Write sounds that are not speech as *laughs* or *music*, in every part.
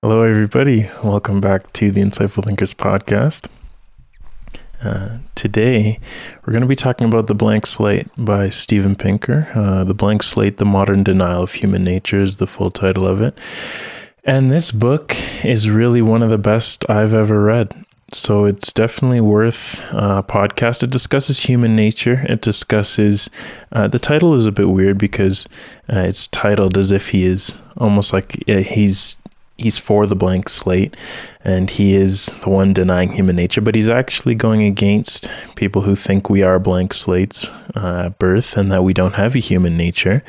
Hello, everybody. Welcome back to the Insightful Thinkers podcast. Uh, today, we're going to be talking about The Blank Slate by Steven Pinker. Uh, the Blank Slate, The Modern Denial of Human Nature is the full title of it. And this book is really one of the best I've ever read. So it's definitely worth uh, a podcast. It discusses human nature. It discusses, uh, the title is a bit weird because uh, it's titled as if he is almost like uh, he's he's for the blank slate and he is the one denying human nature but he's actually going against people who think we are blank slates uh, at birth and that we don't have a human nature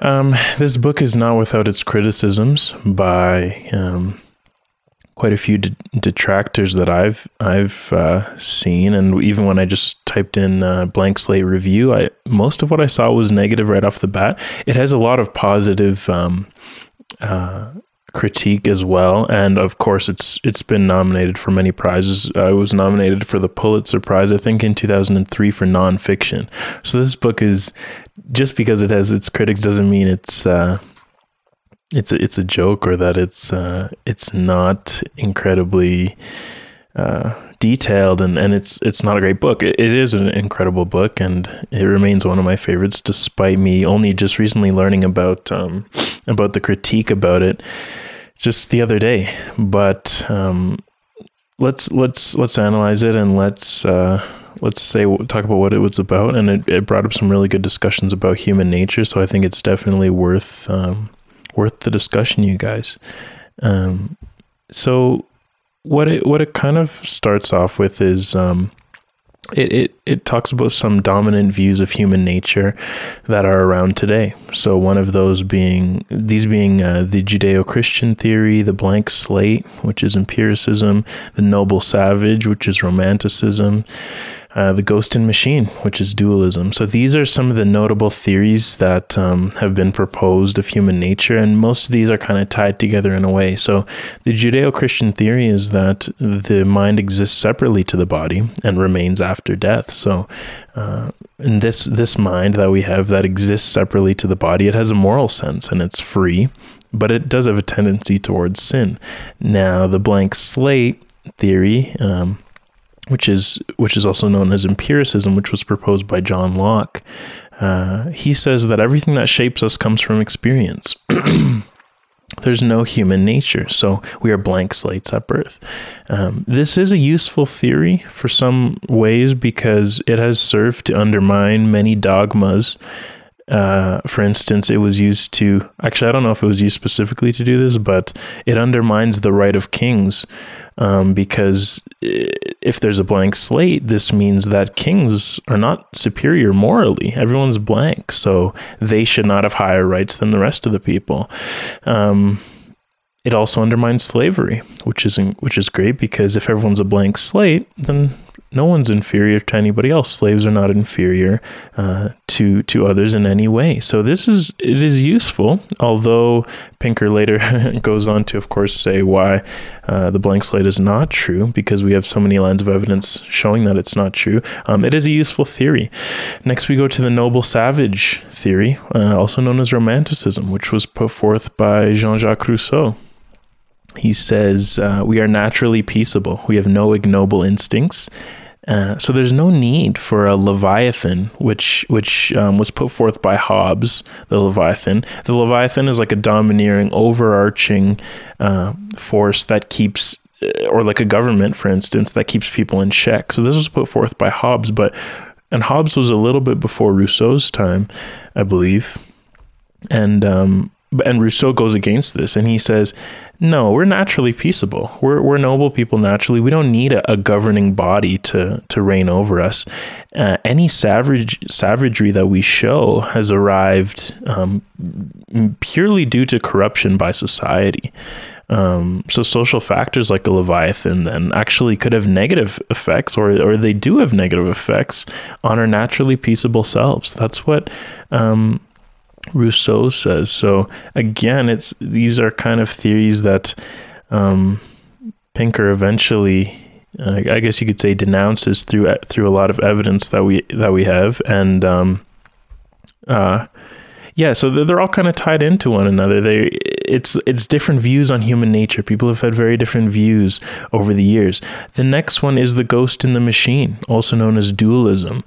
um, this book is not without its criticisms by um, quite a few de- detractors that I've I've uh, seen, and even when I just typed in uh, blank slate review, I most of what I saw was negative right off the bat. It has a lot of positive um, uh, critique as well, and of course, it's it's been nominated for many prizes. I was nominated for the Pulitzer Prize, I think, in two thousand and three for nonfiction. So this book is just because it has its critics doesn't mean it's. It's a, it's a joke or that it's uh, it's not incredibly uh, detailed and, and it's it's not a great book. It, it is an incredible book and it remains one of my favorites, despite me only just recently learning about um, about the critique about it just the other day. But um, let's let's let's analyze it and let's uh, let's say talk about what it was about. And it, it brought up some really good discussions about human nature. So I think it's definitely worth. Um, worth the discussion, you guys. Um, so what it what it kind of starts off with is um, it, it it talks about some dominant views of human nature that are around today. So one of those being these being uh, the Judeo-Christian theory, the blank slate, which is empiricism, the noble savage, which is romanticism, uh, the ghost and machine, which is dualism. So these are some of the notable theories that um, have been proposed of human nature, and most of these are kind of tied together in a way. So the Judeo-Christian theory is that the mind exists separately to the body and remains after death. So uh, in this this mind that we have that exists separately to the body, it has a moral sense and it's free, but it does have a tendency towards sin. Now the blank slate theory. Um, which is which is also known as empiricism, which was proposed by John Locke. Uh, he says that everything that shapes us comes from experience. *clears throat* There's no human nature, so we are blank slates at birth. Um, this is a useful theory for some ways because it has served to undermine many dogmas uh, for instance, it was used to actually, I don't know if it was used specifically to do this, but it undermines the right of kings um, because if there's a blank slate, this means that kings are not superior morally. Everyone's blank, so they should not have higher rights than the rest of the people. Um, it also undermines slavery, which is which is great because if everyone's a blank slate, then no one's inferior to anybody else. Slaves are not inferior uh, to to others in any way. So this is it is useful. Although Pinker later *laughs* goes on to, of course, say why uh, the blank slate is not true because we have so many lines of evidence showing that it's not true. Um, it is a useful theory. Next, we go to the noble savage theory, uh, also known as Romanticism, which was put forth by Jean-Jacques Rousseau. He says, uh, We are naturally peaceable. We have no ignoble instincts. Uh, so there's no need for a Leviathan, which which um, was put forth by Hobbes. The Leviathan. The Leviathan is like a domineering, overarching uh, force that keeps, uh, or like a government, for instance, that keeps people in check. So this was put forth by Hobbes, but and Hobbes was a little bit before Rousseau's time, I believe, and um, and Rousseau goes against this and he says, "No, we're naturally peaceable. We're we're noble people naturally. We don't need a, a governing body to to reign over us. Uh, any savage savagery that we show has arrived um, purely due to corruption by society." Um, so social factors like the Leviathan then actually could have negative effects, or or they do have negative effects on our naturally peaceable selves. That's what um, Rousseau says. So again, it's these are kind of theories that um, Pinker eventually uh, I guess you could say denounces through through a lot of evidence that we that we have, and um, uh, yeah, so they're, all kind of tied into one another. They it's it's different views on human nature. People have had very different views over the years. The next one is the ghost in the machine, also known as dualism.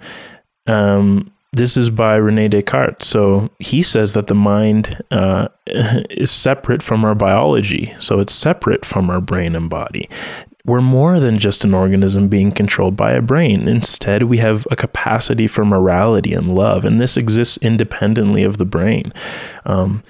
Um, this is by Rene Descartes. So he says that the mind uh, *laughs* is separate from our biology. So it's separate from our brain and body. We're more than just an organism being controlled by a brain. Instead, we have a capacity for morality and love, and this exists independently of the brain. Um,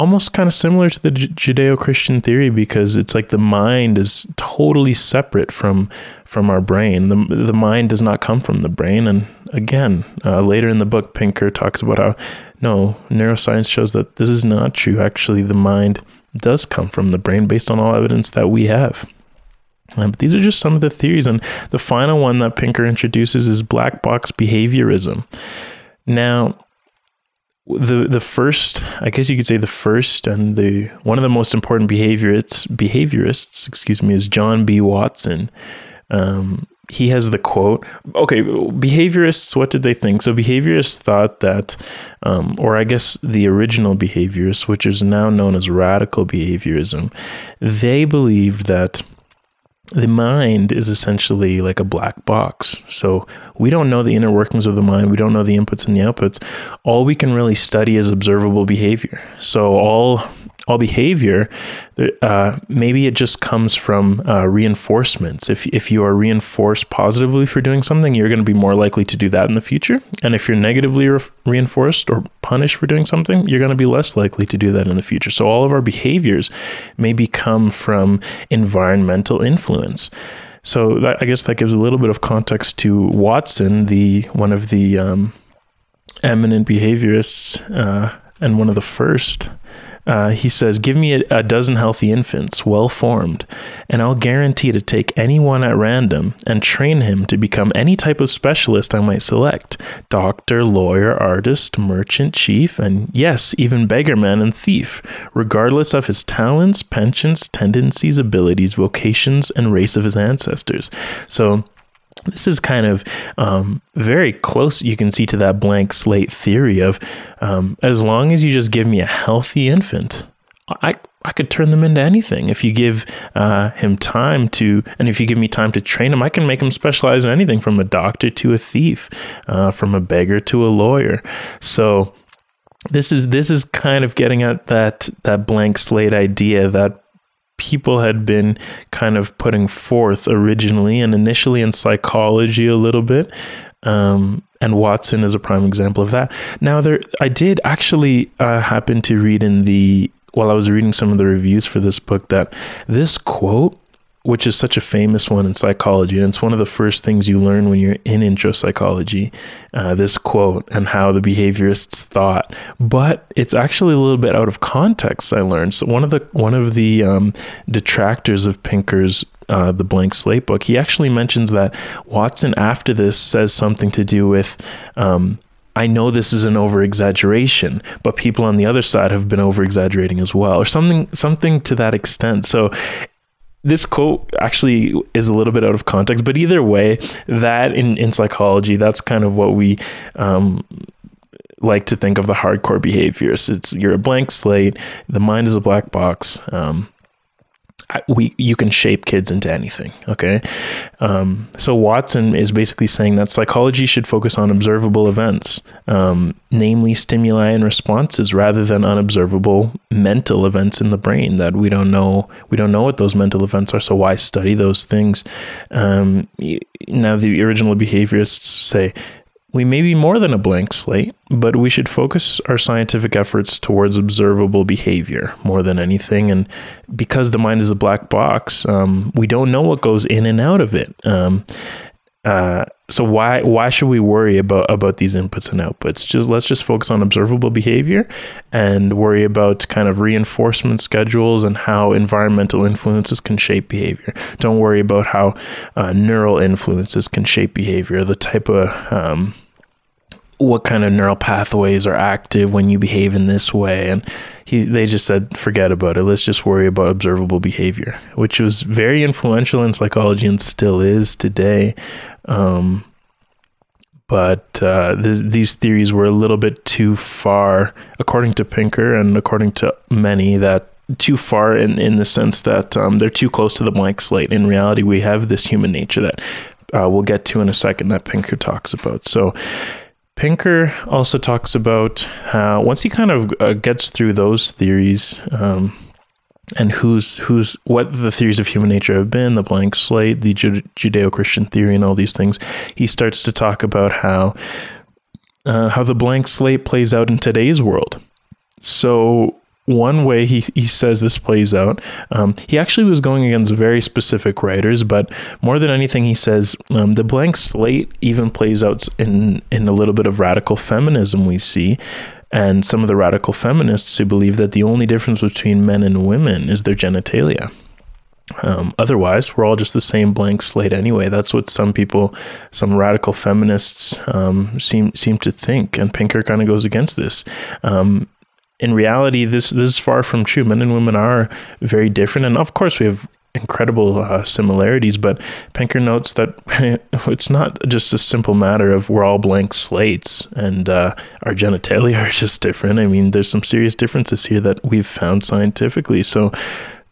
almost kind of similar to the Judeo-Christian theory because it's like the mind is totally separate from from our brain. The the mind does not come from the brain. And again, uh, later in the book, Pinker talks about how no neuroscience shows that this is not true. Actually, the mind does come from the brain based on all evidence that we have. Um, but these are just some of the theories, and the final one that Pinker introduces is black box behaviorism. Now, the the first i guess you could say the first and the one of the most important behaviorists behaviorists excuse me is john b. Watson. Um, he has the quote okay behaviorists what did they think? So behaviorists thought that um, or i guess the original behaviorists which is now known as radical behaviorism they believed that the mind is essentially like a black box. So we don't know the inner workings of the mind. We don't know the inputs and the outputs. All we can really study is observable behavior. So all all behavior, uh, maybe it just comes from uh, reinforcements. If, if you are reinforced positively for doing something, you're going to be more likely to do that in the future. And if you're negatively re- reinforced or punished for doing something, you're going to be less likely to do that in the future. So all of our behaviors maybe come from environmental influence. So that, I guess that gives a little bit of context to Watson, the one of the um, eminent behaviorists uh, and one of the first uh, he says, Give me a, a dozen healthy infants, well formed, and I'll guarantee to take any one at random and train him to become any type of specialist I might select doctor, lawyer, artist, merchant, chief, and yes, even beggarman and thief, regardless of his talents, pensions, tendencies, abilities, vocations, and race of his ancestors. So, this is kind of um, very close, you can see, to that blank slate theory of um, as long as you just give me a healthy infant, I, I could turn them into anything. If you give uh, him time to, and if you give me time to train him, I can make him specialize in anything from a doctor to a thief, uh, from a beggar to a lawyer. So, this is this is kind of getting at that that blank slate idea that people had been kind of putting forth originally and initially in psychology a little bit. Um, and Watson is a prime example of that. Now, there, I did actually uh, happen to read in the while I was reading some of the reviews for this book that this quote which is such a famous one in psychology. And it's one of the first things you learn when you're in intro psychology, uh, this quote and how the behaviorists thought. But it's actually a little bit out of context, I learned. So one of the one of the um, detractors of Pinker's uh, the blank slate book, he actually mentions that Watson after this says something to do with um, I know this is an over exaggeration, but people on the other side have been over exaggerating as well, or something something to that extent. So this quote actually is a little bit out of context, but either way, that in, in psychology, that's kind of what we um, like to think of the hardcore behaviors. It's you're a blank slate, the mind is a black box. Um, we you can shape kids into anything okay? Um, so watson is basically saying that psychology should focus on observable events um, namely stimuli and responses rather than unobservable mental events in the brain that we don't know we don't know what those mental events are so why study those things? Um, now the original behaviorists say we may be more than a blank slate, but we should focus our scientific efforts towards observable behavior more than anything. And because the mind is a black box, um, we don't know what goes in and out of it. Um, uh, so why why should we worry about about these inputs and outputs? Just let's just focus on observable behavior and worry about kind of reinforcement schedules and how environmental influences can shape behavior. Don't worry about how uh, neural influences can shape behavior. The type of um, what kind of neural pathways are active when you behave in this way. And he they just said forget about it. Let's just worry about observable behavior which was very influential in psychology and still is today. Um, but uh, th- these theories were a little bit too far according to pinker and according to many that too far in, in the sense that um, they're too close to the blank slate. In reality we have this human nature that uh, we'll get to in a second that pinker talks about. So Pinker also talks about how once he kind of uh, gets through those theories um, and who's who's what the theories of human nature have been, the blank slate, the Judeo-Christian theory, and all these things, he starts to talk about how uh, how the blank slate plays out in today's world. So one way he, he says this plays out, um, he actually was going against very specific writers, but more than anything, he says um, the blank slate even plays out in, in a little bit of radical feminism we see. And some of the radical feminists who believe that the only difference between men and women is their genitalia. Um, otherwise, we're all just the same blank slate anyway. That's what some people, some radical feminists, um, seem seem to think. And Pinker kind of goes against this. Um, in reality, this this is far from true. Men and women are very different, and of course, we have incredible uh, similarities. But Pinker notes that *laughs* it's not just a simple matter of we're all blank slates and uh, our genitalia are *laughs* just different. I mean, there's some serious differences here that we've found scientifically. So.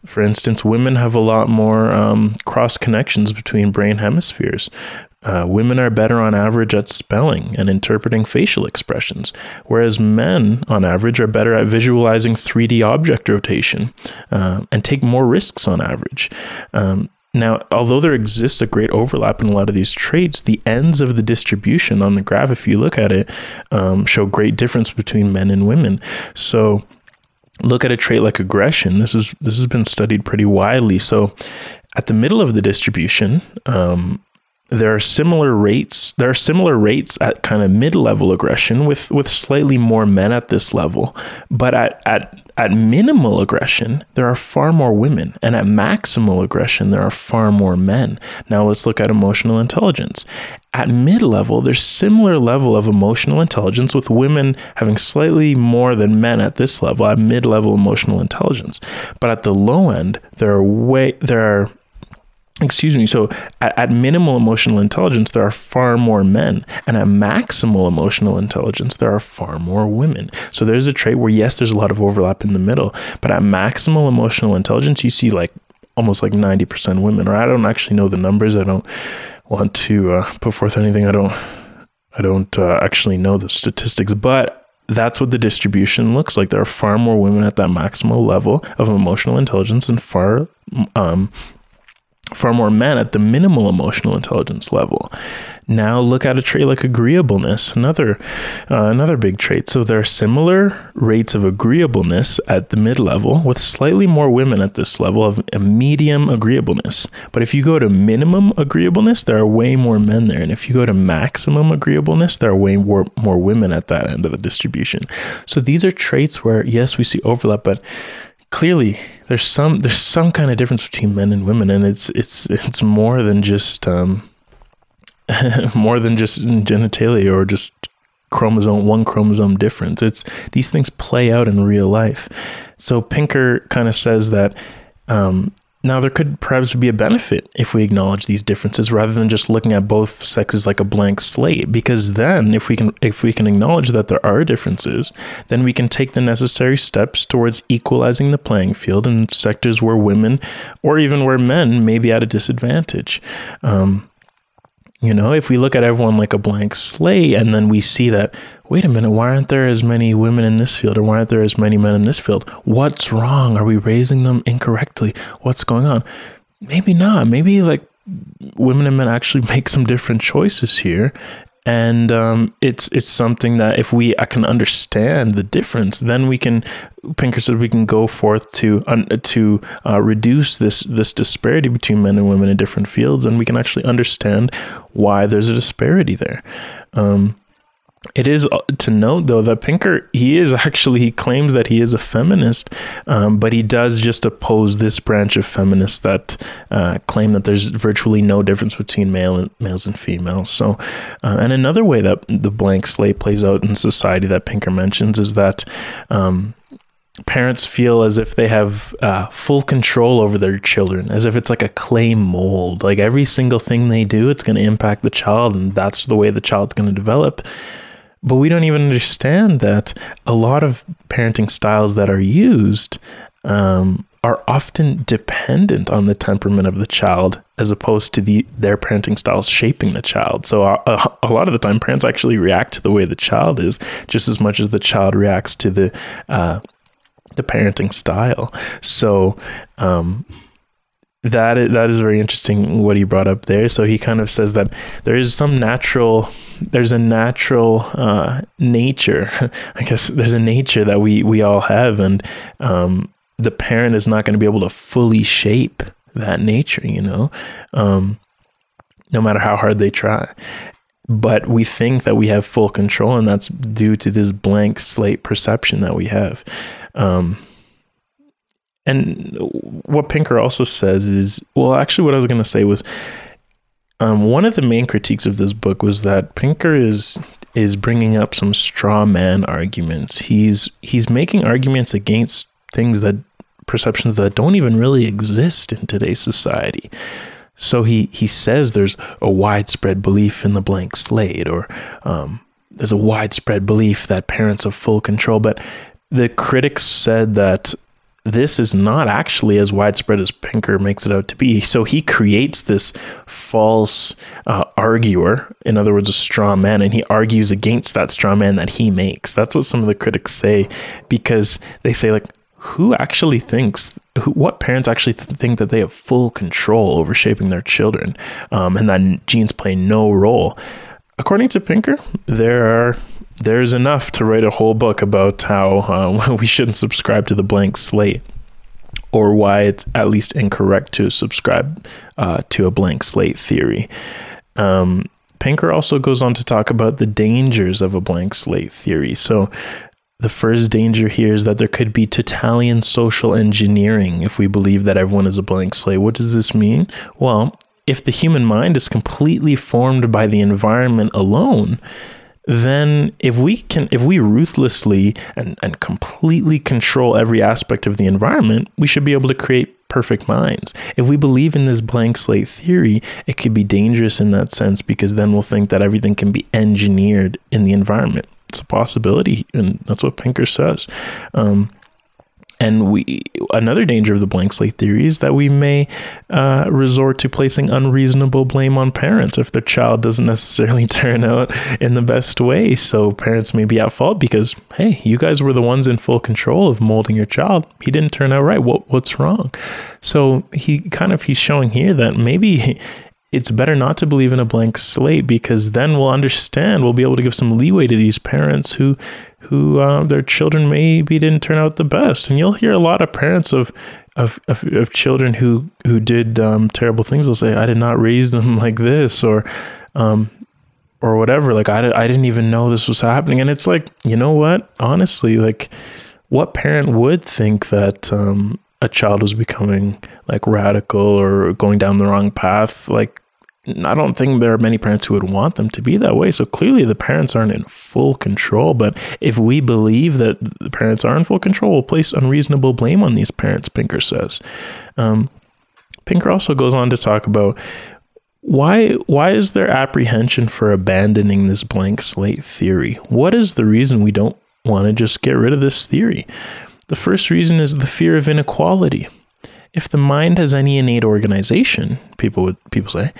For instance, women have a lot more um, cross connections between brain hemispheres. Uh, women are better on average at spelling and interpreting facial expressions, whereas men, on average, are better at visualizing 3D object rotation uh, and take more risks on average. Um, now, although there exists a great overlap in a lot of these traits, the ends of the distribution on the graph, if you look at it, um, show great difference between men and women. So, look at a trait like aggression. This is this has been studied pretty widely. So, at the middle of the distribution, um, there are similar rates there are similar rates at kind of mid-level aggression with with slightly more men at this level. But at at at minimal aggression there are far more women. And at maximal aggression there are far more men. Now let's look at emotional intelligence. At mid-level there's similar level of emotional intelligence with women having slightly more than men at this level at mid-level emotional intelligence. But at the low end there are way there are excuse me so at, at, minimal emotional intelligence there are far more men and at maximal emotional intelligence there are far more women so there's a trait where yes there's a lot of overlap in the middle but at maximal emotional intelligence you see like almost like 90% women or i don't actually know the numbers i don't want to uh, put forth anything i don't i don't uh, actually know the statistics but that's what the distribution looks like. There are far more women at that maximal level of emotional intelligence and far um, far more men at the minimal emotional intelligence level. Now look at a trait like agreeableness, another uh, another big trait. So there are similar rates of agreeableness at the mid level, with slightly more women at this level of a medium agreeableness. But if you go to minimum agreeableness, there are way more men there, and if you go to maximum agreeableness, there are way more more women at that end of the distribution. So these are traits where yes, we see overlap, but clearly there's some there's some kind of difference between men and women and it's it's it's more than just um *laughs* more than just genitalia or just chromosome one chromosome difference. It's these things play out in real life. So pinker kind of says that um, now, there could perhaps be a benefit if we acknowledge these differences rather than just looking at both sexes like a blank slate. Because then, if we can if we can acknowledge that there are differences, then we can take the necessary steps towards equalizing the playing field in sectors where women, or even where men, may be at a disadvantage. Um, you know, if we look at everyone like a blank slate and then we see that, wait a minute, why aren't there as many women in this field or why aren't there as many men in this field? What's wrong? Are we raising them incorrectly? What's going on? Maybe not. Maybe like women and men actually *laughs* make some different choices here and um, it's it's something that if we I can understand the difference, then we can. Pinker said we can go forth to uh, to uh, reduce this this disparity between men and women in different fields, and we can actually understand why there's a disparity there. Um, it is uh, to note though that Pinker he is *laughs* actually he claims that he is a feminist, um, but he does just oppose this branch of feminists that uh, claim that there's virtually no difference between male and males and females. So, uh, and another way that the blank slate plays out in society that Pinker mentions is that. Um, parents feel as if they have uh, full control over their children, as if it's like a clay mold. Like every single thing they do, it's going to impact the child, and that's the way the child's going to develop. But we don't even understand that a lot of parenting styles that are used um, are often dependent on the temperament of the child as opposed to the their parenting styles shaping the child. So a, uh, a, a, lot of the time, parents actually react to the way the child is just as much as the child reacts to the uh, the parenting style. So um, that is, that is very interesting what he brought up there. So he kind of says that there is some natural, there's a natural uh, nature. *laughs* I guess there's a nature that we we all have, and um, the parent is not going to be able to fully shape that nature. You know, um, no matter how hard they try. But we think that we have full control, and that's due to this blank slate perception that we have. Um, and what Pinker also says is, well, actually, what I was going to say was, um, one of the main critiques of this book was that Pinker is is bringing up some straw man arguments. He's he's making arguments against things that perceptions that don't even really exist in today's society. So he he says there's a widespread belief in the blank slate, or um, there's a widespread belief that parents have full control. But the critics said that this is not actually as widespread as Pinker makes it out to be. So he creates this false uh, arguer, in other words, a straw man, and he argues against that straw man that he makes. That's what some of the critics say because they say, like, who actually thinks, who, what parents actually th- think that they have full control over shaping their children um, and that genes play no role? According to Pinker, there are there's enough to write a whole book about how uh, *laughs* we shouldn't subscribe to the blank slate or why it's at least incorrect to subscribe uh, to a blank slate theory. Um, Pinker also goes on to talk about the dangers of a blank slate theory. So, the first danger here is that there could be totalitarian social engineering if we believe that everyone is a blank slate. What does this mean? Well, if the human mind is completely formed by the environment alone, then if we can if we ruthlessly and, and completely control every aspect of the environment we should be able to create perfect minds. If we believe in this blank slate theory it could be dangerous in that sense because then we'll think that everything can be engineered in the environment. It's a possibility and that's what pinker says. Um, and we another danger of the blank slate theory is that we may uh, resort to placing unreasonable blame on parents if their child doesn't necessarily *laughs* turn out in the best way. So parents may be at fault because hey, you guys were the ones in full control of molding your child. He didn't turn out right. What what's wrong? So he kind of he's showing here that maybe *laughs* it's better not to believe in a blank slate because then we'll understand we'll be able to give some leeway to these parents who who uh, their children maybe didn't turn out the best. And you'll hear a lot of parents of of, of, of children who who did um, terrible things. They'll say i did not raise them *laughs* like this or um, or whatever. Like I, I didn't even know this was happening. And it's like you know what? Honestly like what parent would think that um, a child was becoming like radical or going down the wrong path, like I don't think there are many parents who would want them to be that way. So clearly the parents aren't in full control. But if we believe that the parents are in full control, we'll place unreasonable blame on these parents, Pinker says. Um, Pinker also goes on to talk about why why is there apprehension for abandoning this blank slate theory? What is the reason we don't want to just get rid of this theory? The first reason is the fear of inequality. If the mind has any innate organization, people would people say,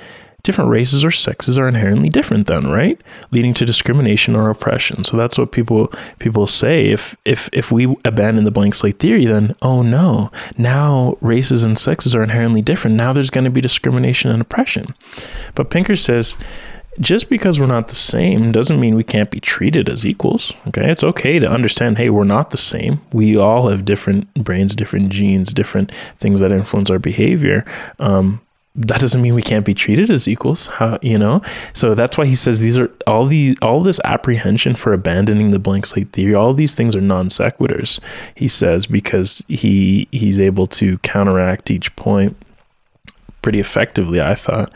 different races or sexes are inherently different then, right? Leading to discrimination or oppression. So that's what people people say. If if if we abandon the blank slate theory, then oh no, now races and sexes are inherently different. Now there's going to be discrimination and oppression. But Pinker says just because we're not the same doesn't mean we can't be treated as equals. Okay. It's okay to understand, hey, we're not the same. We all have different brains, different genes, different things that influence our behavior. Um, that doesn't mean we can't be treated as equals you know so that's why he says these are all the all this apprehension for abandoning the blank slate theory all these things are non sequiturs he says because he he's able to counteract each point pretty effectively i thought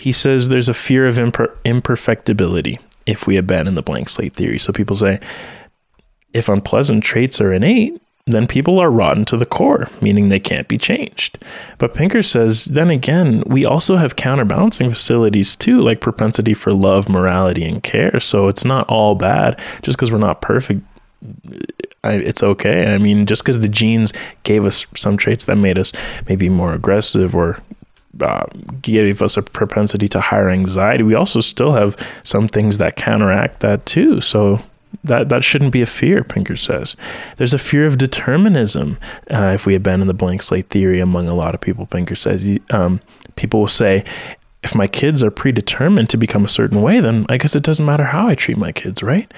he says there's a fear of imper- imperfectibility if we abandon the blank slate theory so people say if unpleasant traits are innate then people are rotten to the core, meaning they can't be changed. But Pinker says, then again, we also have counterbalancing facilities too, like propensity for love, morality, and care. So it's not all bad just because we're not perfect. I, it's okay. I mean, just because the genes gave us some traits that made us maybe more aggressive or uh, gave us a propensity to higher anxiety, we also still have some things that counteract that too. So that that shouldn't be a fear, Pinker says. There's a fear of determinism uh, if we abandon the blank slate theory among a lot of people. Pinker says um, people will say, if my kids are predetermined to become a certain way, then I guess it doesn't matter how I treat my kids, right?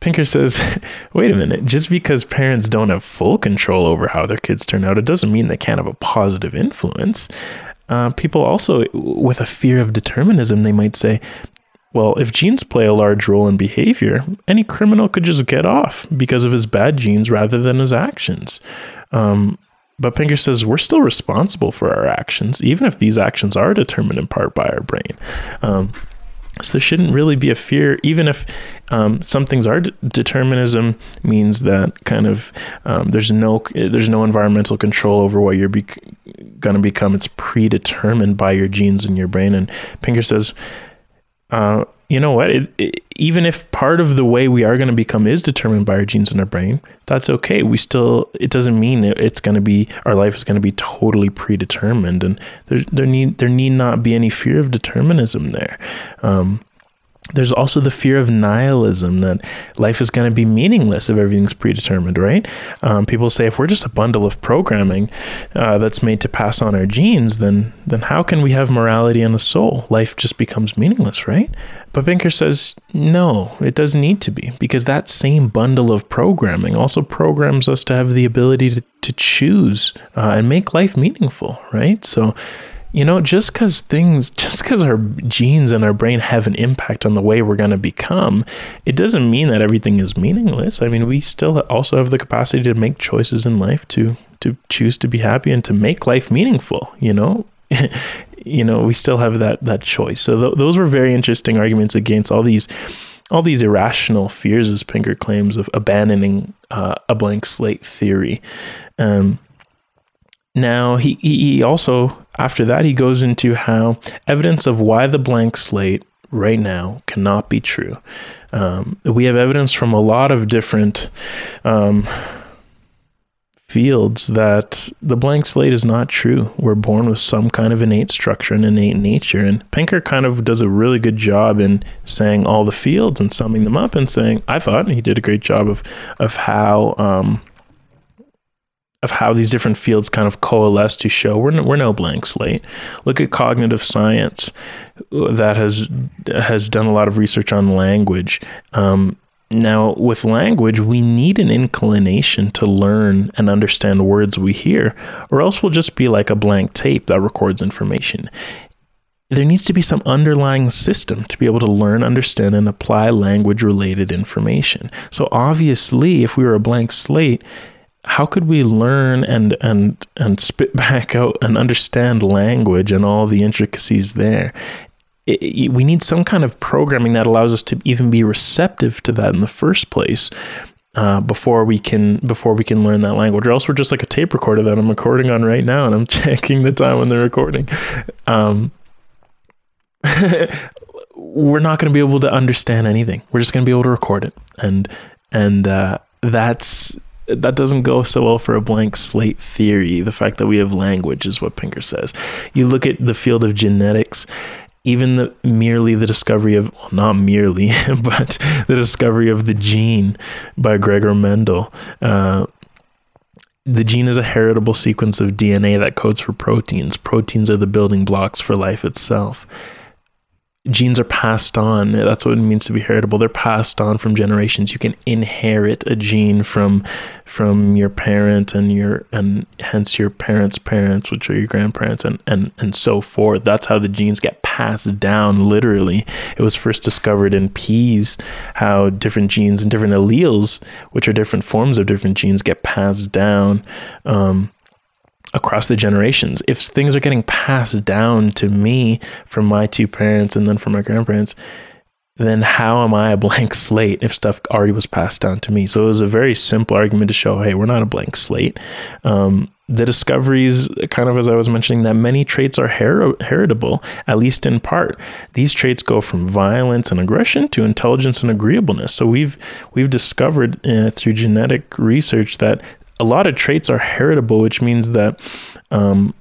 Pinker says, *laughs* wait a minute, just because parents don't have full control over how their kids turn out, it doesn't mean they can't have a positive influence. Uh, people also, with a fear of determinism, they might say, well, if genes play a large role in behavior, any criminal could just get off because of his bad genes rather than his actions. Um, but Pinker says we're still responsible for our actions, even if these actions are determined in part by our brain. Um, so there shouldn't really be a fear, even if um, some things are de- determinism means that kind of um, there's no there's no environmental control over what you're be- going to become. It's predetermined by your genes in your brain. And Pinker says uh, you know what? It, it, even if part of the way we are going to become is determined by our genes in our brain, that's okay. We still, it doesn't mean it's going to be, our life is going to be totally predetermined. And there, there need, there need not be any fear of determinism there. Um, there's also the fear of nihilism that life is going to be meaningless if everything's predetermined, right? Um, people say if we're just a bundle of programming uh, that's made to pass on our genes, then then how can we have morality and a soul? Life just becomes meaningless, right? But Pinker says no, it doesn't need to be because that same bundle of programming also programs us to have the ability to, to choose uh, and make life meaningful, right? So you know, just because things, *laughs* just because our genes and our brain have an impact on the way we're going to become, it doesn't mean that everything is meaningless. I mean, we still also have the capacity to make choices in life to to choose to be happy and to make life meaningful. You know, *laughs* you know, we still have that that choice. So th- those were very interesting arguments against all these all these irrational fears, as Pinker claims, of abandoning uh, a blank slate theory. Um, now, he, he also, after that, he goes into how evidence of why the blank slate right now cannot be true. Um, we have evidence from a lot of different um, fields that the blank slate is not true. We're born with some kind of innate structure and innate nature. And Pinker kind of does a really good job in saying all the fields and summing them up and saying, I thought he did a great job of, of how. Um, of how these different fields kind of coalesce to show we're no, we're no blank slate. Look at cognitive science that has has done a lot of research on language. Um, now, with language, we need an inclination to learn and understand words we hear, or else we'll just be like a blank tape that records information. There needs to be some underlying system to be able to learn, understand, and apply language related information. So, obviously, if we were a blank slate, how could we learn and and and spit *laughs* back out and understand language and all the intricacies there? It, it, we need some kind of programming that allows us to even be receptive to that in the first place uh, before we can before we can learn that language. Or else we're just like a tape recorder that i'm recording on right now and i'm *laughs* checking the time when they're recording. Um, *laughs* we're not going to be able to understand anything. We're just going to be able to record it. And and uh, that's that doesn't go so well for a blank slate theory. The fact that we have language is what Pinker says. You look at the field of genetics, even the merely the discovery of well, not merely, *laughs* but the discovery of the gene by Gregor Mendel. Uh, the gene is a heritable sequence of DNA that codes for proteins. Proteins are the building blocks for life itself genes are passed on. That's what it means to be heritable. They're passed on from generations. You can inherit a gene from from your parent and your and hence your parents' parents, which are your grandparents, and and and so forth. That's how the genes get passed down. Literally, it was first discovered in peas how different genes and different alleles, which are different forms of different genes, get passed down. Um, across the generations. If things are getting passed down to me from my two parents and then from my grandparents, then how am I a blank slate if stuff already was passed down to me? So it was a very simple argument to show, hey, we're not a blank slate. Um, the discoveries, kind of as I was mentioning, that many traits are her- heritable, at least in part. These traits go from violence and aggression to intelligence and agreeableness. So we've we've discovered uh, through genetic research that a lot of traits are heritable, which means that um,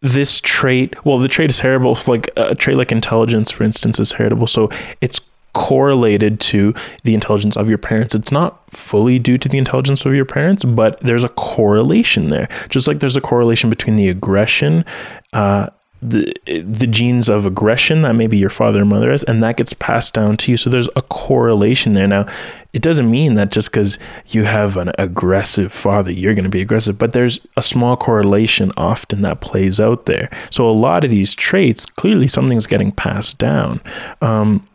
this trait, well, the trait is heritable. Like a trait like intelligence, for instance, is heritable. So it's correlated to the intelligence of your parents. It's not fully due to the intelligence of your parents, but there's a correlation there. Just like there's a correlation between the aggression uh, the the genes of aggression that maybe your father or mother has, and that gets passed down to you. So there's a correlation there. Now, it doesn't mean that just because you have an aggressive father, you're going to be aggressive, but there's a small correlation often that plays out there. So a lot of these traits, clearly something's getting passed down. Um,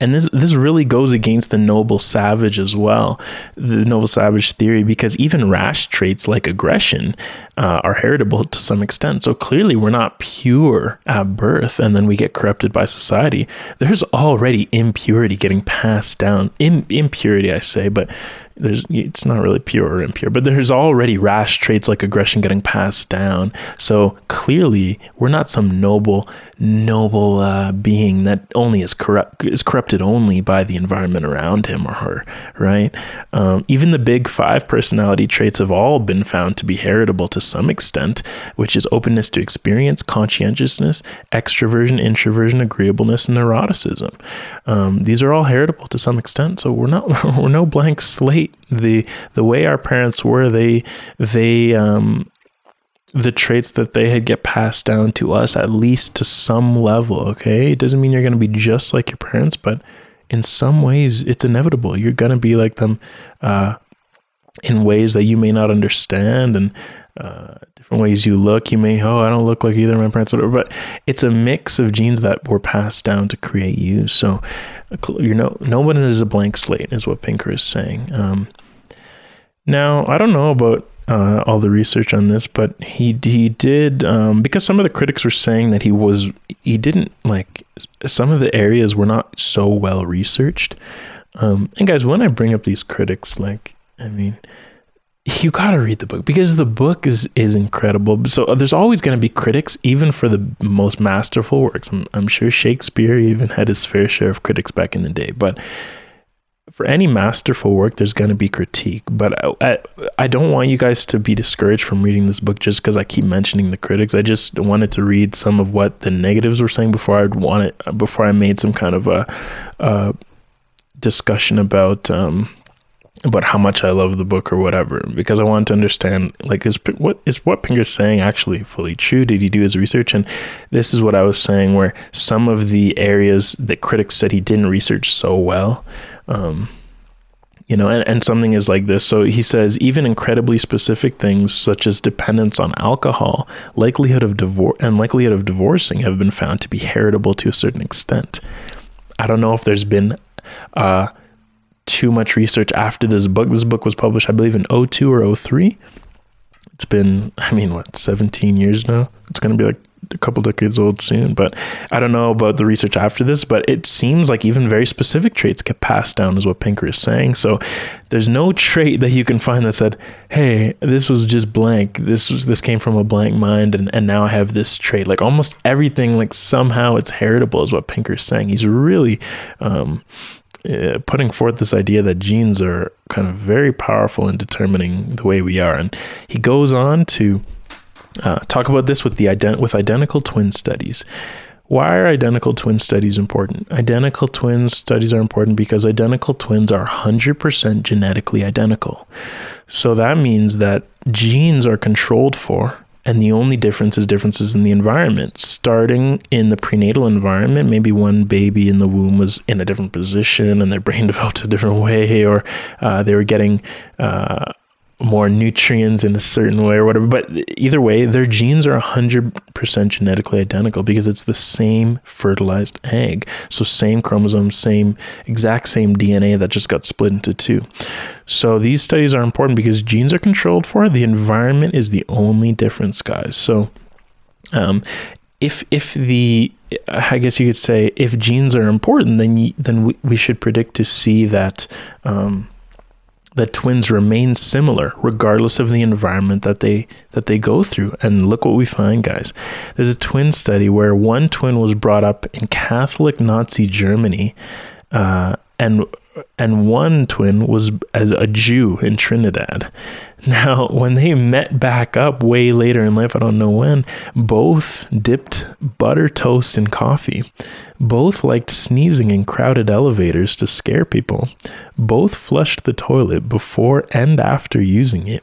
and this this really goes against the noble savage as well, the noble savage theory, because even rash traits like aggression uh, are heritable to some extent. So clearly, we're not pure at birth, and then we get corrupted by society. There's already impurity getting passed down. In, impurity, I say, but there's it's not really pure or impure, but there's already rash traits like aggression getting passed down. So clearly, we're not some noble, noble uh, being that only is corrupt is corrupted only by the environment around him or her, right? Um, even the big five personality traits have all been found to be heritable to some extent, which is openness to experience, conscientiousness, extroversion, introversion, agreeableness, and neuroticism. Um, these are all heritable to some extent, so we're not *laughs* we're no blank slate the the way our parents were they they um the traits that they had get passed down to us at least to some level okay? It doesn't mean you're going to be just like your parents but in some ways it's inevitable. You're going to be like them uh, in ways that you may not understand and uh, different ways you look. You may oh i don't look like either of my parents whatever but it's a mix of genes that were passed down to create you. So you know no one is a blank slate is what pinker is saying. Um, now i don't know about uh, all the research on this, but he he did um, because some of the critics were saying that he was he didn't like some of the areas were not so well researched. Um, and guys, when I bring up these critics, like I mean, you got to read the book because the book is is incredible. So uh, there's always to be critics, even for the most masterful works. I'm, I'm sure Shakespeare even had his fair share of critics back in the day, but for any masterful work, there's going to be critique. But I, I, I, don't want you guys to be discouraged from reading this book just because I keep mentioning the critics. I just wanted to read some of what the negatives were saying before I'd want it before I made some kind of a, a discussion about um, about how much I love the book or whatever, because I wanted to understand like is what is what Pinker's saying actually fully true? Did he do his research? And this is what I was saying, where some of the areas that critics said he didn't research so well. Um, you know, and, and something is like this. So he says even incredibly specific things such as dependence on alcohol, likelihood of divorce, and likelihood of divorcing have been found to be heritable to a certain extent. I don't know if there's been uh, too much research after this book. This book was published, I believe, in 02 or 03. It's been, I mean, what, 17 years now? It's going to be like a couple decades old soon. But I don't know about the research after this, but it seems like even very specific traits get passed down, is what Pinker is saying. So there's no trait that you can find that said, hey, this was just blank. This was this came from a blank mind and, and now I have this trait. Like almost everything, like somehow it's heritable, is what Pinker is saying. He's really um uh, putting forth this idea that genes are kind of very powerful in determining the way we are. And he goes on to uh, talk about this with the ident- with identical twin studies. Why are identical twin studies important? Identical twin studies are important because identical twins are 100% genetically identical. So that means that genes are controlled for and the only difference is differences in the environment. Starting in the prenatal environment, maybe one baby in the womb was in a different position and their brain *laughs* developed a different way, or uh, they were getting uh, more nutrients in a certain way or whatever. But either way, their genes are 100% genetically identical because it's the same fertilized egg. So, same chromosome, same, exact same DNA that just got split into two. So, these studies are important because genes are controlled for. The environment is the only difference, guys. So, um, if if the I guess you could say if genes are important, then then we, we should predict to see that um, that twins remain similar regardless of the environment that they that they go through. And look what we find, guys. There's a twin study where one twin was brought up in Catholic Nazi Germany, uh, and and one twin was as a Jew in Trinidad. *laughs* Now, when they met back up way later in life, I don't know when, both dipped butter toast in coffee. Both liked sneezing in crowded elevators to scare people. Both flushed the toilet before and after using it.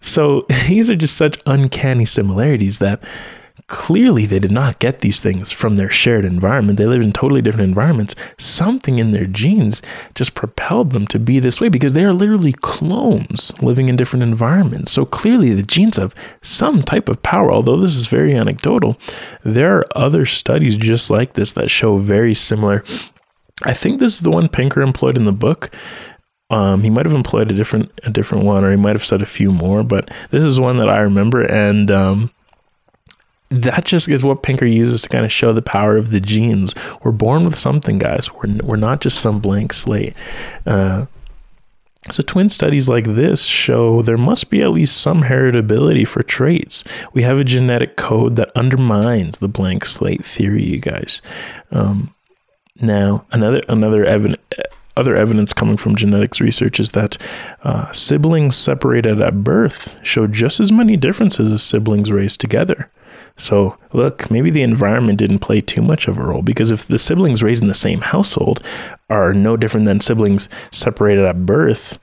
So, *laughs* these are just such uncanny similarities that clearly they did not get these things from their shared environment. They lived in totally different environments. Something in their genes just propelled them to be this way because they are literally clones living in different environments. So clearly the genes have some type of power, although this is very anecdotal. There are other studies just like this that show very similar. I think this is the one Pinker employed in the book. Um, he might have employed a different a different one, or he might have said a few more, but this is one that I remember, and um, that just is what Pinker uses to kind of show the power of the genes. We're born with something, guys. We're, we're not just some blank slate. Uh, so, twin studies like this show there must be at least some heritability for traits. We have a genetic code that undermines the blank slate theory, you guys. Um, now, another another evidence. Other evidence coming from genetics research is that uh, siblings separated at birth show just as many differences as siblings raised together. So, look, maybe the environment didn't play too much of a role because if the siblings raised in the same household are no different than siblings separated at birth,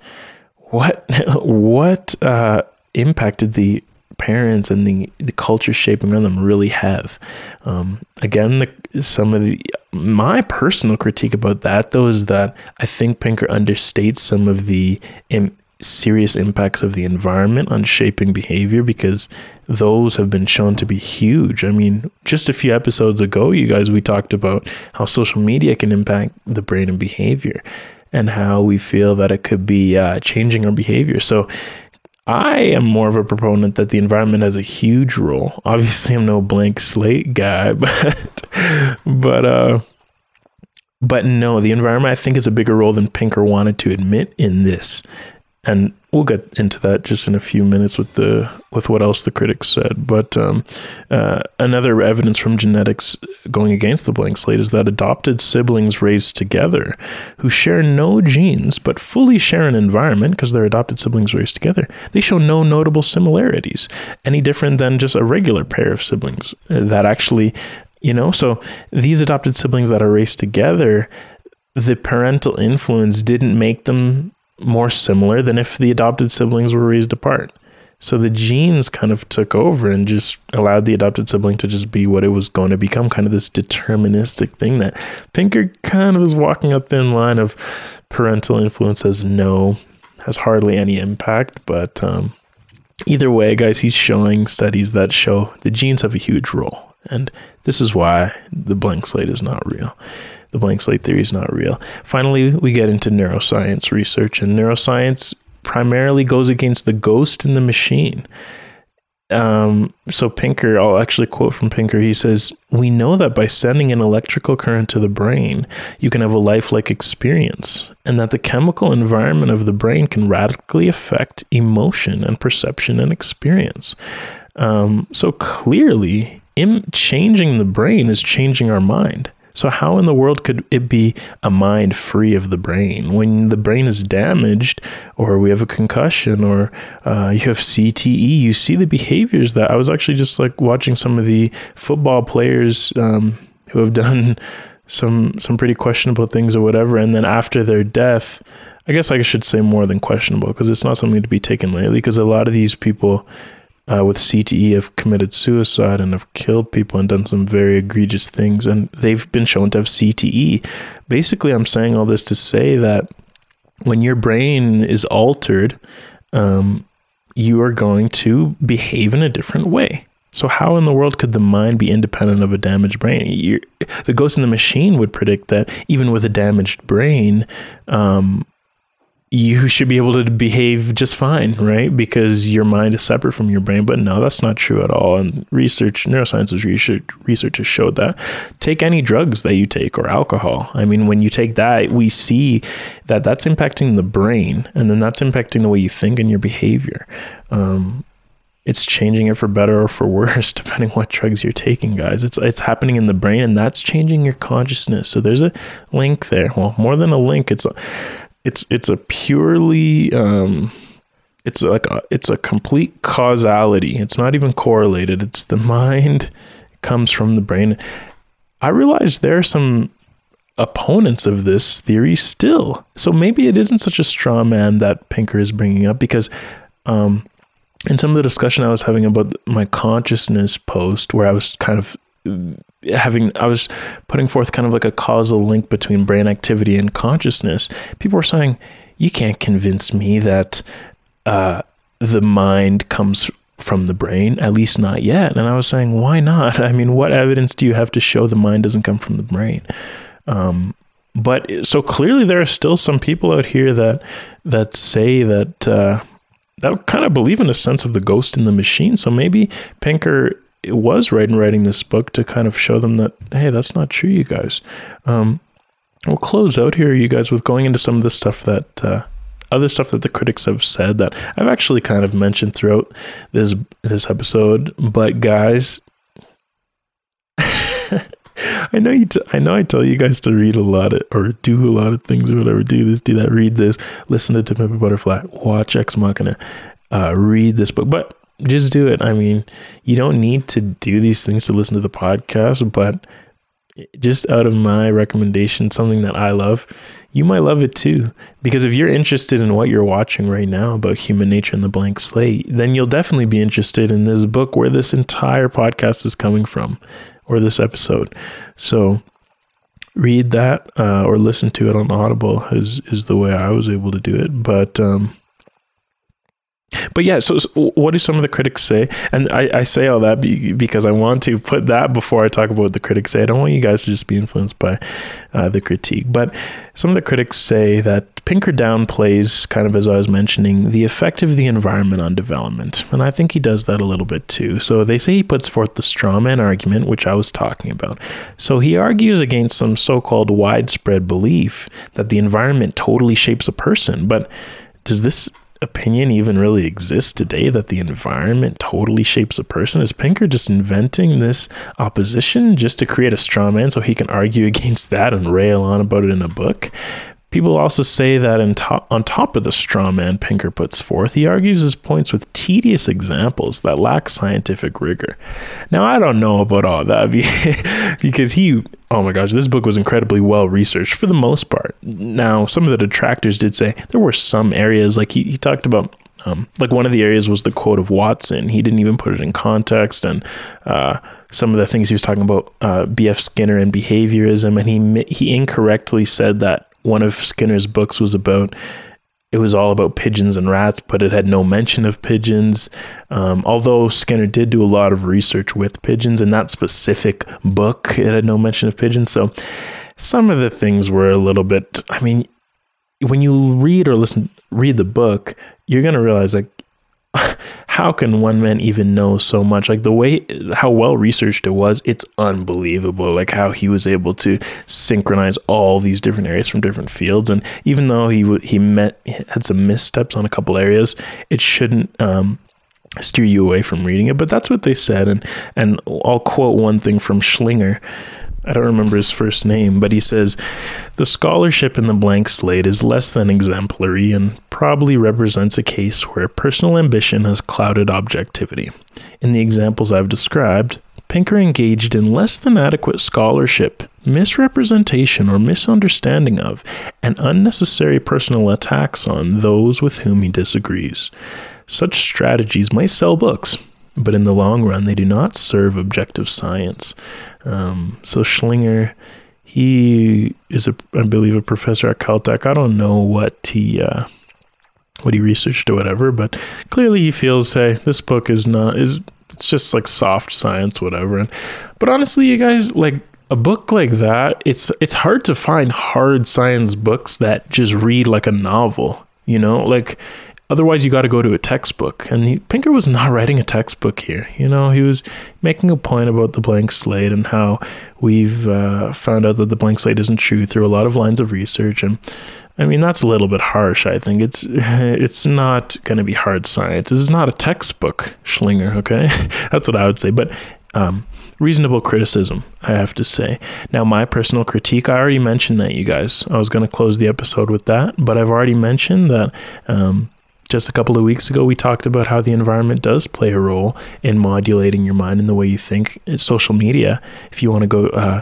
what *laughs* what uh, impacted the parents and the, the culture shaping on them really have? Um, again, the, some of the my personal critique about that though is that I think Pinker understates some of the serious impacts of the environment on shaping behavior because those have been shown to be huge. I mean, just a few episodes ago, you guys, we talked about how social media can impact the brain and behavior and how we feel that it could be uh, changing our behavior. So, I am more of a proponent that the environment has a huge role. Obviously, I'm no blank slate guy, *laughs* but but uh but no, the environment I think is a bigger role than Pinker wanted to admit in this and we'll get into that just in a few minutes with the with what else the critics said. But um, uh, another evidence from genetics going against the blank slate is that adopted siblings raised together, who share no genes but fully share an environment because they're adopted siblings raised together, they show no notable similarities, any different than just a regular pair of siblings uh, that actually. You know, so these adopted siblings that are raised together, the parental influence didn't make them more similar than if the adopted siblings were raised apart. So the genes kind of took over and just allowed the adopted sibling to just be what it was going to become, kind of this deterministic thing that Pinker kind of is walking a thin line of parental influence as no, has hardly any impact. But um, either way, guys, he's showing studies that show the genes have a huge role. And this is why the blank slate is not real the blank slate theory is not real. Finally, we get into neuroscience research, and neuroscience primarily goes against the ghost in the machine. Um, so Pinker, I'll actually quote from Pinker. He says, "We know that by sending an electrical current to the brain, you can have a lifelike experience, and that the chemical environment of the brain can radically affect emotion and perception and experience." Um, so clearly, in changing the brain is changing our mind. So, how in the world could it be a mind free of the brain? When the brain is damaged, or we have a concussion, or uh, you have CTE, you see the behaviors that I was actually just like watching some of the football players um, who have done *laughs* some some pretty questionable things or whatever, and then after their death, I guess I should say more than questionable because it's not something to be taken lightly. Because a lot of these people uh, with CTE have committed suicide and have killed people and done some very egregious things, and they've been shown to have CTE. Basically, I'm saying all this to say that when your brain is altered, um, you are going to behave in a different way. So, how in the world could the mind be independent of a damaged brain? You're, the ghost in the machine would predict that even with a damaged brain, um, you should be able to behave just fine, right? Because your mind is separate from your brain. But no, that's not true at all. And research, neuroscience research, research has showed that. Take any drugs that you take or alcohol. I mean, when you take that, we see that that's impacting the brain, and then that's impacting the way you think and your behavior. Um, it's changing it for better or for *laughs* worse depending what drugs you're taking guys it's it's happening in the brain and that's changing your consciousness so there's a link there well more than a link it's a it's it's a purely um, it's like a, it's a complete causality. It's not even correlated. It's the mind comes from the brain. I realize there are some opponents of this theory still. So maybe it isn't such a straw man that Pinker is bringing up because um, in some of the discussion I was having about my consciousness post, where I was kind of having I was putting forth kind of like a causal link between brain activity and consciousness. People were saying, "You can't convince me that uh, the mind comes from the brain, at least not yet." And I was saying, "Why not? *laughs* I mean, what evidence do you have to show the mind doesn't come from the brain?" Um, but so clearly, there are still some people out here that that say that. Uh, that kind of believe in a sense of the ghost in the machine. So maybe Pinker it was right in writing this book to kind of show them that hey that's not true you guys um, we'll close out here you guys with going into some of the stuff that uh, other stuff that the critics have said that i've actually kind of mentioned throughout this this episode but guys *laughs* I know you. T- I know I tell you guys to read a lot of, or do a lot of things or whatever. Do this, do that. Read this. Listen to Tim Butterfly. Watch Ex Machina. Uh, read this book. But just do it. I mean, you don't need to do these things to listen to the podcast, but just out of my recommendation, something that I love, you might love it too. Because if you're interested in what you're watching right now about human nature and the blank slate, then you'll definitely be interested in this book where this entire podcast is coming from, or this episode. So read that uh, or listen to it on Audible is is the way I was able to do it. But um, but yeah, so, so, what do some of the critics say? And I, I say all that be, because I want to put that before I talk about what the critics say. I don't want you guys to just be influenced by uh, the critique. But some of the critics say that Pinker downplays, kind of as I was mentioning, the effect of the environment on development. And I think he does that a little bit too. So they say he puts forth the straw man argument, which I was talking about. So he argues against some so called widespread belief that the environment totally shapes a person. But does this opinion even really exists today that the environment totally shapes a person? Is Pinker just inventing this opposition just to create a straw man so he can argue *laughs* against that and rail on about it in a book? People also say that on top of the straw man Pinker puts forth, he argues his points with tedious examples that lack scientific rigor. Now, I don't know about all that *laughs* because he, oh my gosh, this book was incredibly well researched for the most part. Now, some of the detractors did say there were some areas, like he, he talked about um, like one of the areas was the quote of Watson. He didn't even put it in context, and uh, some of the things he was talking about uh, B.F. Skinner and behaviorism, and he he incorrectly said that one of Skinner's books was about it was all about pigeons and rats, but it had no mention of pigeons. Um, although Skinner did do a lot of research with pigeons in that specific book, it had no mention of pigeons. So some of the things were a little bit. I mean, when you read or listen, read the book, you're gonna realize like *laughs* how can one man even know so much? Like the way how well researched it was, it's unbelievable. Like how he was able to synchronize all these different areas from different fields, and even though he he met had some missteps on a couple areas, it shouldn't um, steer you away from reading it. But that's what they said, and and I'll quote one thing from Schlinger. I don't remember his first name, but he says the scholarship in the blank slate is less than exemplary and probably represents a case where personal ambition has clouded objectivity. In the examples I've described, Pinker engaged in less than adequate scholarship, misrepresentation or misunderstanding of, and unnecessary personal attacks on those with whom he disagrees. Such strategies might sell books, but in the long run, they do not serve objective science. Um, so Schlinger, he is a, I believe, a professor at Caltech. I don't know what he. Uh, what he researched or whatever, but clearly he feels, hey, this book is not is it's just like soft science, whatever. And but honestly, you guys like a book like that. It's it's hard to find hard science books that just read like a novel. You know, like Otherwise, you got to go to a textbook. And he, Pinker was not writing a textbook here. You know, he was making a point about the blank slate and how we've uh, found out that the blank slate isn't true through a lot of lines of research. And I mean, that's a little bit harsh. I think it's *laughs* it's not going to be hard science. This is not a textbook, Schlinger. Okay, *laughs* that's what I would say. But um, reasonable criticism, I have to say. Now, my personal critique, I already mentioned that, you guys. I was going to close the episode with that, but I've already mentioned that um, just a couple of weeks ago, we talked about how the environment does play a role in modulating your mind and the way you think. It's social media, if you want to go uh,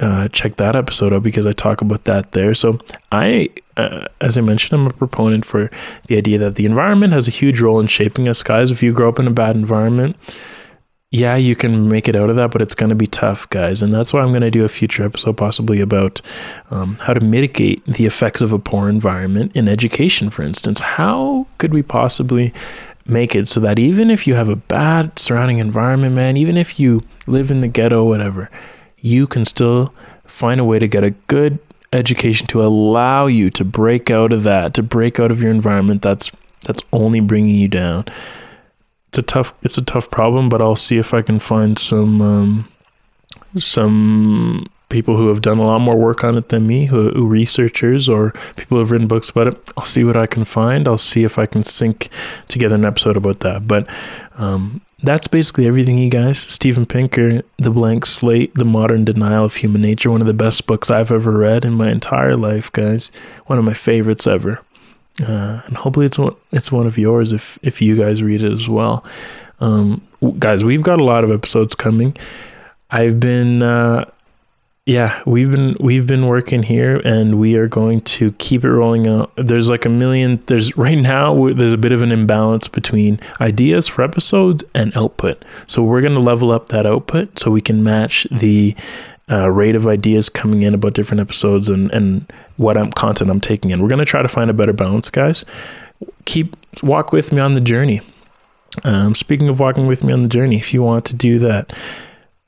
uh, check that episode out because I talk about that there. So I, uh, as I mentioned, I'm a proponent for the idea that the environment has a huge role in shaping us, guys. If you grow up in a bad environment, yeah, you can make it out of that, but it's going to be tough, guys. And that's why I'm going to do a future episode, possibly about um, how to mitigate the effects of a poor environment in education, for instance. How could we possibly make it so that even if you have a bad surrounding environment, man, even if you live in the ghetto, whatever, you can still find a way to get a good education to allow you to break out of that, to break out of your environment that's that's only bringing you down it's a tough it's a tough problem, but I'll see if I can find some um, some people who have done a lot more work on it than me, who, who, researchers or people who have written books about it. I'll see what I can find. I'll see if I can sync together an episode about that. But um, that's basically everything, you guys. Steven Pinker, The Blank Slate, The Modern Denial of Human Nature, one of the best books I've ever read in my entire life, guys. One of my favorites ever uh, and hopefully it's one, it's one of yours if if you guys read it as well. Um, guys, we've got a lot of episodes coming. I've been uh, yeah, we've been we've been working here, and we are going to keep it rolling out. There's like a million. There's right now there's a bit of an imbalance between ideas for episodes and output. So we're going to level up that output so we can match the uh, rate of ideas coming in about different episodes and and what I'm content I'm taking in. We're gonna try to find a better balance, guys. Keep walk with me on the journey. Um, speaking of walking with me on the journey, if you want to do that,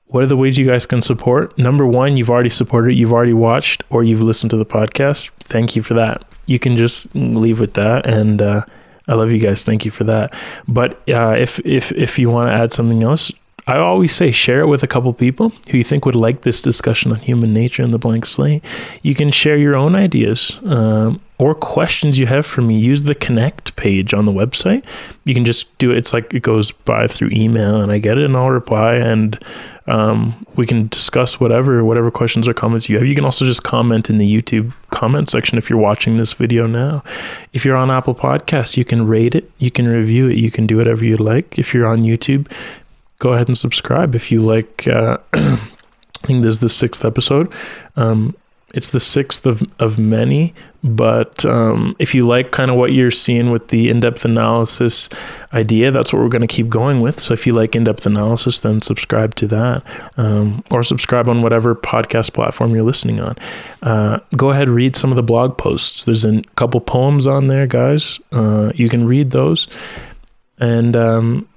what are the ways you guys can support? Number one, you've already supported, you've already watched, or you've listened to the podcast. Thank you for that. You can just leave with that, and uh, I love you guys. Thank you for that. But uh, if if if you want to add something else, I always say share it with a couple people who you think would like this discussion on human nature and the blank slate. You can share your own ideas um, or questions you have for me. Use the connect page on the website. You can just do it. It's like it goes by through email, and I get it, and I'll reply, and um, we can discuss whatever whatever questions or comments you have. You can also just comment in the YouTube comment section if you're watching this video now. If you're on Apple Podcasts, you can rate it, you can review it, you can do whatever you like. If you're on YouTube, go ahead and subscribe if you like. Uh, *clears throat* I think this is the sixth episode. Um, it's the sixth of, of many, but um, if you like kind of what you're seeing with the in depth analysis idea, that's what we're going to keep going with. So if you like in depth analysis, then subscribe to that um, or subscribe on whatever podcast platform you're listening on. Uh, go ahead, read some of the blog posts. There's a couple poems on there, guys. Uh, you can read those. And um,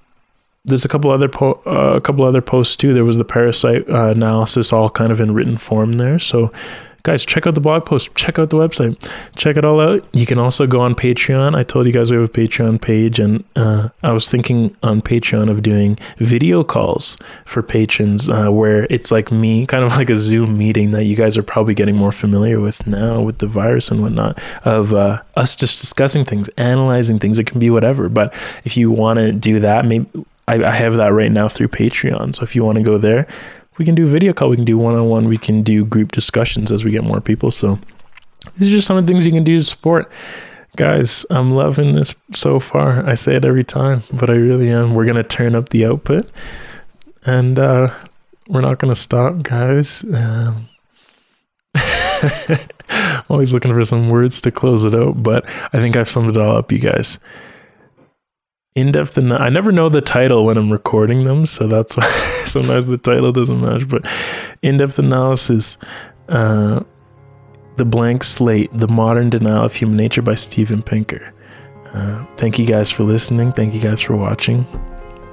there's a couple other po- uh, a couple other posts too. There was the parasite uh, analysis, all kind of in written form there. So, guys, check out the blog post. Check out the website. Check it all out. You can also go on Patreon. I told you guys we have a Patreon page, and uh, I was thinking on Patreon of doing video calls for patrons, uh, where it's like me, kind of *laughs* like a Zoom meeting that you guys are probably getting more familiar with now with the virus and whatnot. Of uh, us just discussing things, analyzing things. It can be whatever. But if you want to do that, maybe I, I have that right now through Patreon. So if you want to go there, we can do video call, we can do one on one, we can do group discussions as we get more people. So these are just some of the things you can do to support. Guys, I'm loving this so far. I say it every time, but I really am. We're gonna turn up the output, and uh, we're not gonna stop, guys. Um, *laughs* always looking for some words to close it out, but I think I've summed it all up, you guys in depth. Ana- I never know the title when I'm recording them, so that's why *laughs* sometimes the title doesn't match. But in depth analysis, uh, the blank slate, the modern denial of human nature by Steven Pinker. Uh, thank you guys for listening. Thank you guys for watching.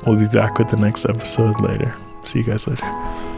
We'll be back with the next episode later. See you guys later.